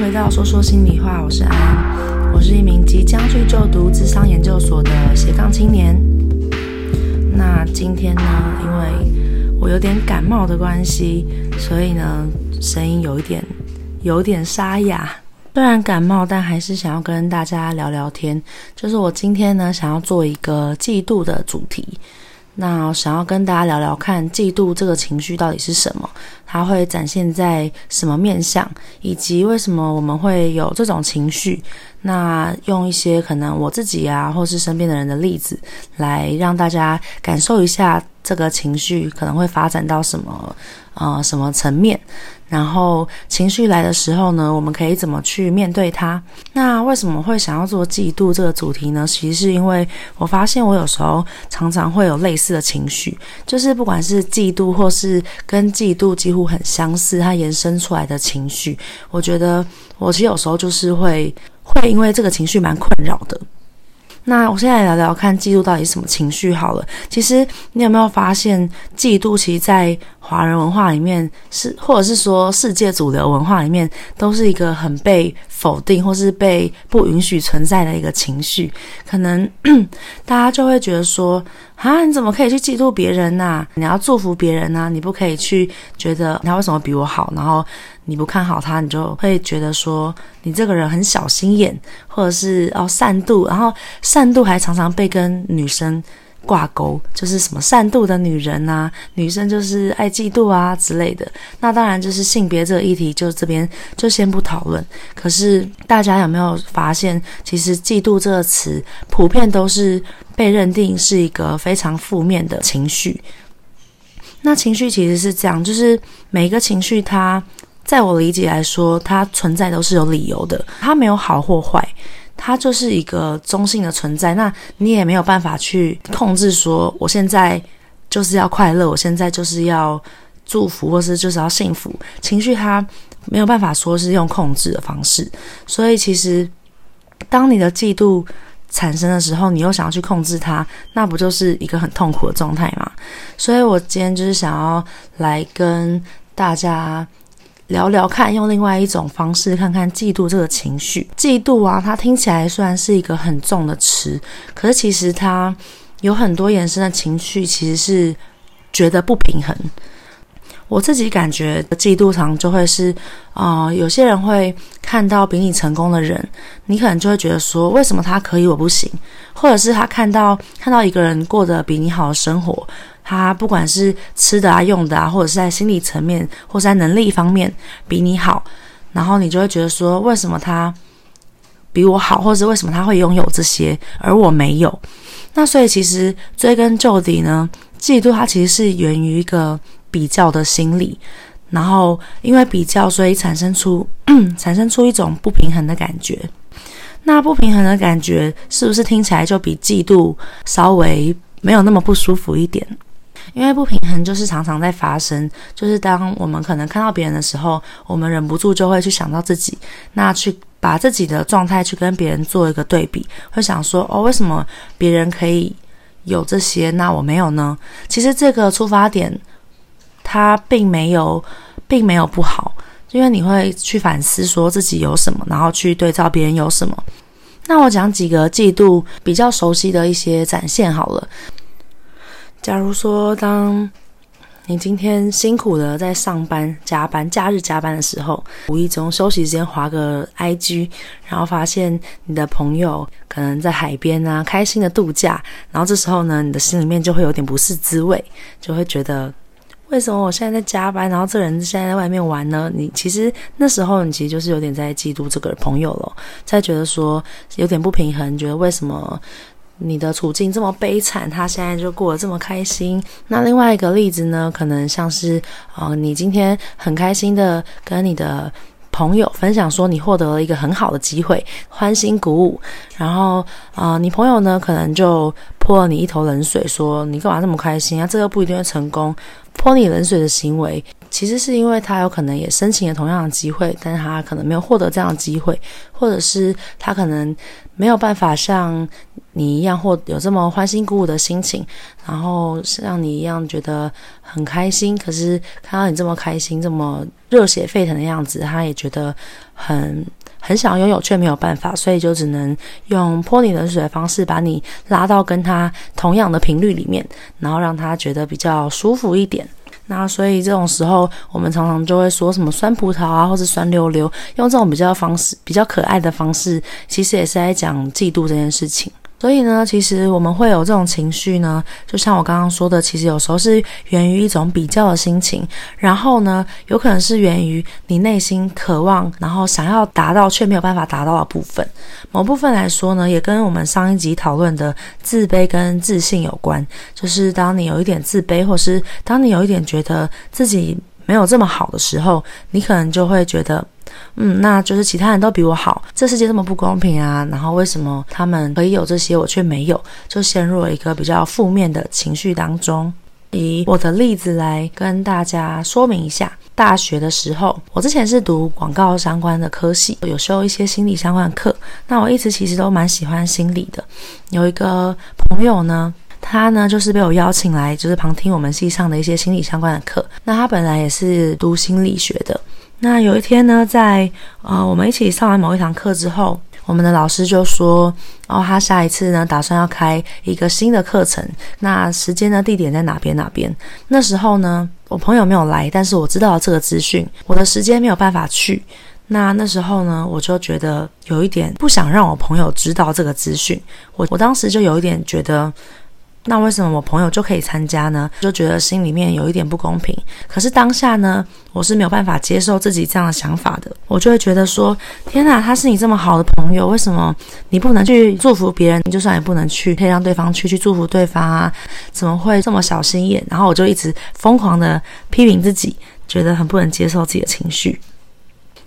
回到说说心里话，我是安，我是一名即将去就读智商研究所的斜杠青年。那今天呢，因为我有点感冒的关系，所以呢，声音有一点有点沙哑。虽然感冒，但还是想要跟大家聊聊天。就是我今天呢，想要做一个季度的主题。那想要跟大家聊聊看，嫉妒这个情绪到底是什么？它会展现在什么面相？以及为什么我们会有这种情绪？那用一些可能我自己啊，或是身边的人的例子，来让大家感受一下这个情绪可能会发展到什么呃什么层面。然后情绪来的时候呢，我们可以怎么去面对它？那为什么会想要做嫉妒这个主题呢？其实是因为我发现我有时候常常会有类似的情绪，就是不管是嫉妒或是跟嫉妒几乎很相似，它延伸出来的情绪，我觉得我其实有时候就是会会因为这个情绪蛮困扰的。那我现在聊聊看，嫉妒到底是什么情绪好了。其实你有没有发现，嫉妒其实，在华人文化里面是，或者是说世界主流文化里面，都是一个很被否定或是被不允许存在的一个情绪。可能 大家就会觉得说，啊，你怎么可以去嫉妒别人呐？你要祝福别人呐，你不可以去觉得他为什么比我好，然后。你不看好他，你就会觉得说你这个人很小心眼，或者是哦善妒，然后善妒还常常被跟女生挂钩，就是什么善妒的女人啊，女生就是爱嫉妒啊之类的。那当然就是性别这个议题，就这边就先不讨论。可是大家有没有发现，其实嫉妒这个词普遍都是被认定是一个非常负面的情绪。那情绪其实是这样，就是每一个情绪它。在我理解来说，它存在都是有理由的，它没有好或坏，它就是一个中性的存在。那你也没有办法去控制说，我现在就是要快乐，我现在就是要祝福，或是就是要幸福。情绪它没有办法说是用控制的方式。所以其实，当你的嫉妒产生的时候，你又想要去控制它，那不就是一个很痛苦的状态吗？所以我今天就是想要来跟大家。聊聊看，用另外一种方式看看嫉妒这个情绪。嫉妒啊，它听起来虽然是一个很重的词，可是其实它有很多衍生的情绪，其实是觉得不平衡。我自己感觉嫉妒常就会是，啊、有些人会看到比你成功的人，你可能就会觉得说，为什么他可以我不行？或者是他看到看到一个人过得比你好的生活。他不管是吃的啊、用的啊，或者是在心理层面，或是在能力方面比你好，然后你就会觉得说，为什么他比我好，或者为什么他会拥有这些，而我没有？那所以其实追根究底呢，嫉妒它其实是源于一个比较的心理，然后因为比较，所以产生出 产生出一种不平衡的感觉。那不平衡的感觉是不是听起来就比嫉妒稍微没有那么不舒服一点？因为不平衡就是常常在发生，就是当我们可能看到别人的时候，我们忍不住就会去想到自己，那去把自己的状态去跟别人做一个对比，会想说哦，为什么别人可以有这些，那我没有呢？其实这个出发点它并没有，并没有不好，因为你会去反思说自己有什么，然后去对照别人有什么。那我讲几个嫉妒比较熟悉的一些展现好了。假如说，当你今天辛苦的在上班、加班、假日加班的时候，无意中休息时间滑个 IG，然后发现你的朋友可能在海边啊，开心的度假，然后这时候呢，你的心里面就会有点不是滋味，就会觉得为什么我现在在加班，然后这人现在在外面玩呢？你其实那时候你其实就是有点在嫉妒这个朋友了，在觉得说有点不平衡，觉得为什么？你的处境这么悲惨，他现在就过得这么开心。那另外一个例子呢，可能像是，呃，你今天很开心的跟你的朋友分享说你获得了一个很好的机会，欢欣鼓舞。然后，呃，你朋友呢可能就泼了你一头冷水，说你干嘛这么开心啊？这个不一定会成功。泼你冷水的行为，其实是因为他有可能也申请了同样的机会，但是他可能没有获得这样的机会，或者是他可能没有办法像你一样或有这么欢欣鼓舞的心情，然后像你一样觉得很开心。可是看到你这么开心、这么热血沸腾的样子，他也觉得很。很想拥有却没有办法，所以就只能用泼你冷水的方式把你拉到跟他同样的频率里面，然后让他觉得比较舒服一点。那所以这种时候，我们常常就会说什么酸葡萄啊，或是酸溜溜，用这种比较方式、比较可爱的方式，其实也是在讲嫉妒这件事情。所以呢，其实我们会有这种情绪呢，就像我刚刚说的，其实有时候是源于一种比较的心情，然后呢，有可能是源于你内心渴望，然后想要达到却没有办法达到的部分。某部分来说呢，也跟我们上一集讨论的自卑跟自信有关，就是当你有一点自卑，或是当你有一点觉得自己没有这么好的时候，你可能就会觉得。嗯，那就是其他人都比我好，这世界这么不公平啊！然后为什么他们可以有这些，我却没有？就陷入了一个比较负面的情绪当中。以我的例子来跟大家说明一下，大学的时候，我之前是读广告相关的科系，有修一些心理相关的课。那我一直其实都蛮喜欢心理的。有一个朋友呢，他呢就是被我邀请来，就是旁听我们系上的一些心理相关的课。那他本来也是读心理学的。那有一天呢，在呃我们一起上完某一堂课之后，我们的老师就说，哦，他下一次呢打算要开一个新的课程，那时间呢、地点在哪边哪边？那时候呢，我朋友没有来，但是我知道了这个资讯，我的时间没有办法去。那那时候呢，我就觉得有一点不想让我朋友知道这个资讯，我我当时就有一点觉得。那为什么我朋友就可以参加呢？就觉得心里面有一点不公平。可是当下呢，我是没有办法接受自己这样的想法的。我就会觉得说：天哪，他是你这么好的朋友，为什么你不能去祝福别人？就算也不能去，可以让对方去去祝福对方啊？怎么会这么小心眼？然后我就一直疯狂的批评自己，觉得很不能接受自己的情绪，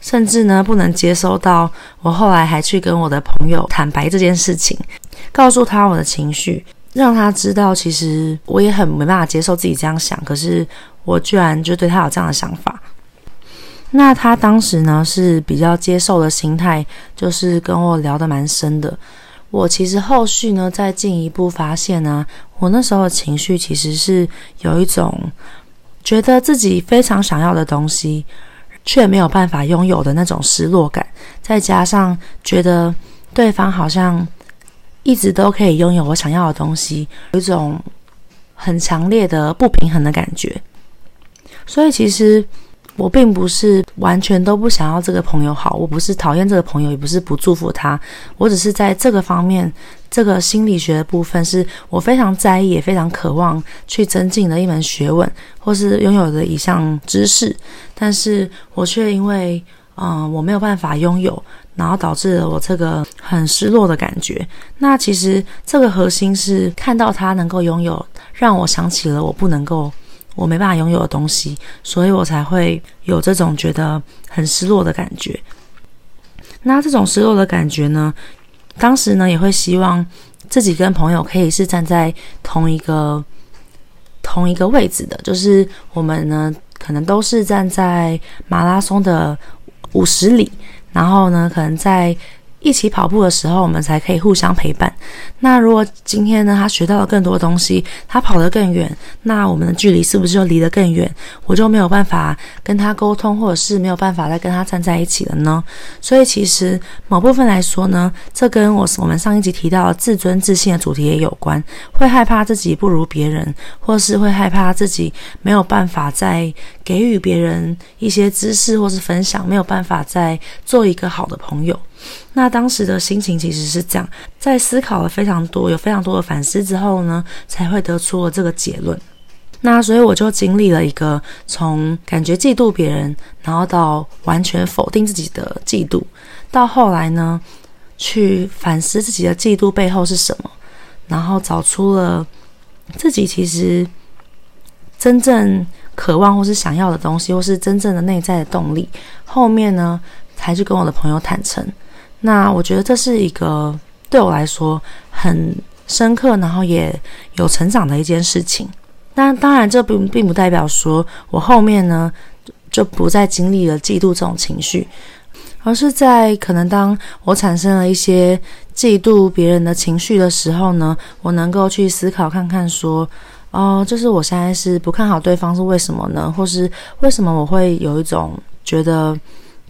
甚至呢，不能接收到我后来还去跟我的朋友坦白这件事情，告诉他我的情绪。让他知道，其实我也很没办法接受自己这样想，可是我居然就对他有这样的想法。那他当时呢是比较接受的心态，就是跟我聊得蛮深的。我其实后续呢再进一步发现呢，我那时候的情绪其实是有一种觉得自己非常想要的东西，却没有办法拥有的那种失落感，再加上觉得对方好像。一直都可以拥有我想要的东西，有一种很强烈的不平衡的感觉。所以其实我并不是完全都不想要这个朋友好，我不是讨厌这个朋友，也不是不祝福他。我只是在这个方面，这个心理学的部分是我非常在意，也非常渴望去增进的一门学问，或是拥有的一项知识。但是我却因为，嗯，我没有办法拥有。然后导致了我这个很失落的感觉。那其实这个核心是看到他能够拥有，让我想起了我不能够，我没办法拥有的东西，所以我才会有这种觉得很失落的感觉。那这种失落的感觉呢，当时呢也会希望自己跟朋友可以是站在同一个同一个位置的，就是我们呢可能都是站在马拉松的五十里。然后呢，可能在一起跑步的时候，我们才可以互相陪伴。那如果今天呢，他学到了更多东西，他跑得更远，那我们的距离是不是就离得更远？我就没有办法跟他沟通，或者是没有办法再跟他站在一起了呢？所以其实某部分来说呢，这跟我我们上一集提到的自尊自信的主题也有关。会害怕自己不如别人，或是会害怕自己没有办法在给予别人一些知识或是分享，没有办法再做一个好的朋友。那当时的心情其实是这样，在思考了非常多，有非常多的反思之后呢，才会得出了这个结论。那所以我就经历了一个从感觉嫉妒别人，然后到完全否定自己的嫉妒，到后来呢，去反思自己的嫉妒背后是什么，然后找出了自己其实真正渴望或是想要的东西，或是真正的内在的动力。后面呢，才去跟我的朋友坦诚。那我觉得这是一个对我来说很深刻，然后也有成长的一件事情。那当然，这并并不代表说我后面呢就不再经历了嫉妒这种情绪，而是在可能当我产生了一些嫉妒别人的情绪的时候呢，我能够去思考看看说，哦，就是我现在是不看好对方是为什么呢？或是为什么我会有一种觉得。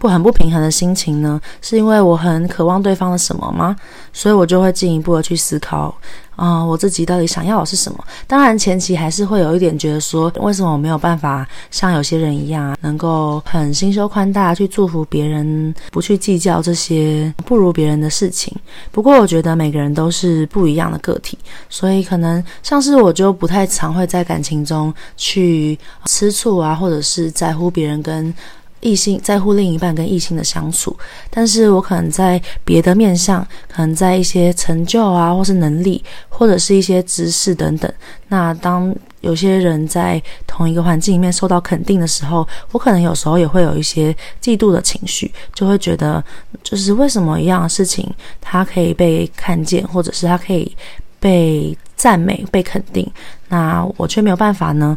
不很不平衡的心情呢，是因为我很渴望对方的什么吗？所以我就会进一步的去思考，啊、我自己到底想要的是什么？当然前期还是会有一点觉得说，为什么我没有办法像有些人一样，能够很心胸宽大去祝福别人，不去计较这些不如别人的事情。不过我觉得每个人都是不一样的个体，所以可能像是我就不太常会在感情中去吃醋啊，或者是在乎别人跟。异性在乎另一半跟异性的相处，但是我可能在别的面向，可能在一些成就啊，或是能力，或者是一些知识等等。那当有些人在同一个环境里面受到肯定的时候，我可能有时候也会有一些嫉妒的情绪，就会觉得，就是为什么一样的事情，他可以被看见，或者是他可以被赞美、被肯定，那我却没有办法呢？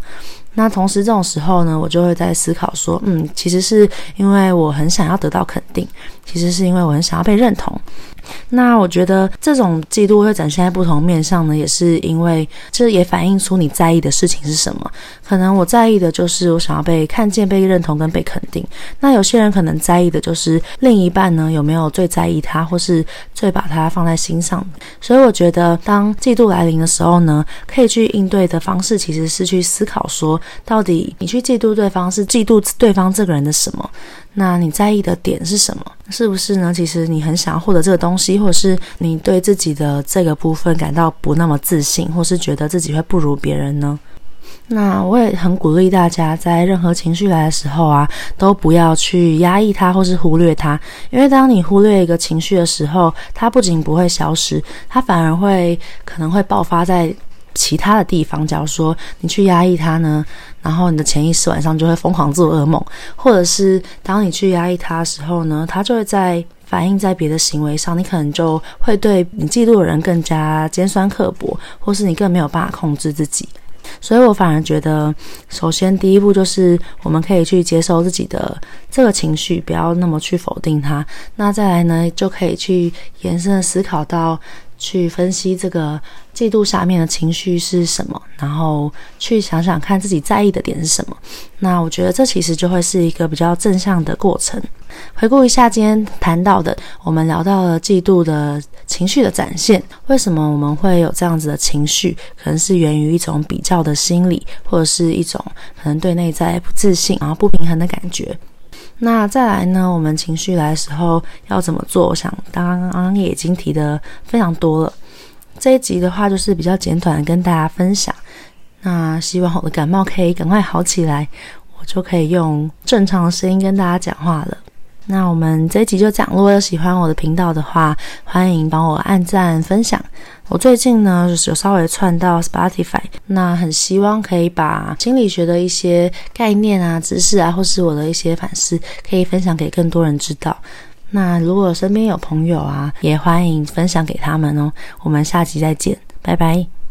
那同时，这种时候呢，我就会在思考说，嗯，其实是因为我很想要得到肯定，其实是因为我很想要被认同。那我觉得这种嫉妒会展现在不同面上呢，也是因为这也反映出你在意的事情是什么。可能我在意的就是我想要被看见、被认同跟被肯定。那有些人可能在意的就是另一半呢，有没有最在意他，或是最把他放在心上。所以我觉得，当嫉妒来临的时候呢，可以去应对的方式其实是去思考说，到底你去嫉妒对方是嫉妒对方这个人的什么？那你在意的点是什么？是不是呢？其实你很想要获得这个东西，或者是你对自己的这个部分感到不那么自信，或是觉得自己会不如别人呢？那我也很鼓励大家，在任何情绪来的时候啊，都不要去压抑它，或是忽略它。因为当你忽略一个情绪的时候，它不仅不会消失，它反而会可能会爆发在。其他的地方，假如说你去压抑它呢，然后你的潜意识晚上就会疯狂做噩梦，或者是当你去压抑它的时候呢，它就会在反映在别的行为上，你可能就会对你嫉妒的人更加尖酸刻薄，或是你更没有办法控制自己。所以我反而觉得，首先第一步就是我们可以去接受自己的这个情绪，不要那么去否定它。那再来呢，就可以去延伸思考到。去分析这个嫉妒下面的情绪是什么，然后去想想看自己在意的点是什么。那我觉得这其实就会是一个比较正向的过程。回顾一下今天谈到的，我们聊到了嫉妒的情绪的展现，为什么我们会有这样子的情绪？可能是源于一种比较的心理，或者是一种可能对内在不自信，然后不平衡的感觉。那再来呢？我们情绪来的时候要怎么做？我想刚刚也已经提的非常多了。这一集的话就是比较简短的跟大家分享。那希望我的感冒可以赶快好起来，我就可以用正常的声音跟大家讲话了。那我们这一集就讲，如果有喜欢我的频道的话，欢迎帮我按赞分享。我最近呢，就是有稍微窜到 Spotify，那很希望可以把心理学的一些概念啊、知识啊，或是我的一些反思，可以分享给更多人知道。那如果身边有朋友啊，也欢迎分享给他们哦。我们下集再见，拜拜。